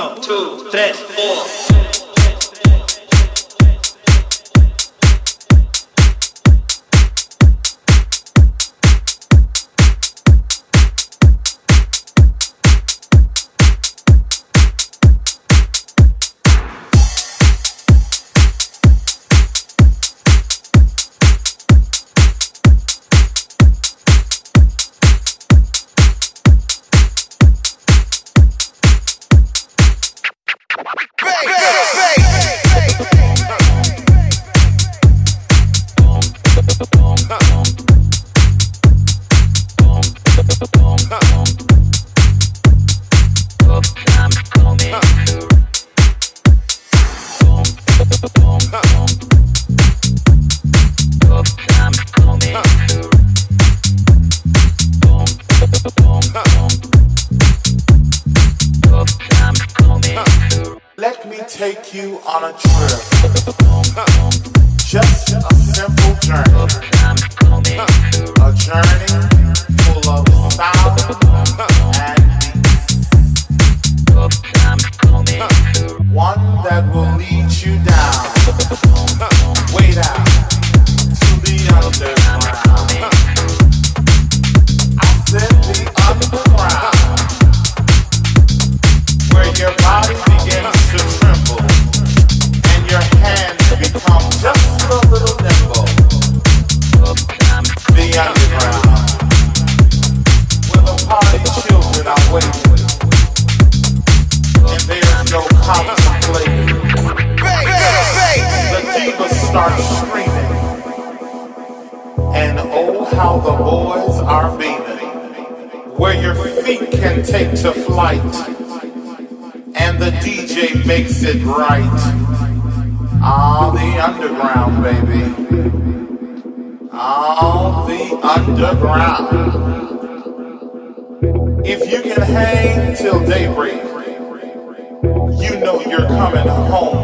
Uno. Let me take you on a trip. Just a simple journey. A journey full of sound and beats. One that will lead you down, way down. how the boys are beaming, where your feet can take to flight, and the DJ makes it right. Ah, the underground, baby. Ah, the underground. If you can hang till daybreak, you know you're coming home.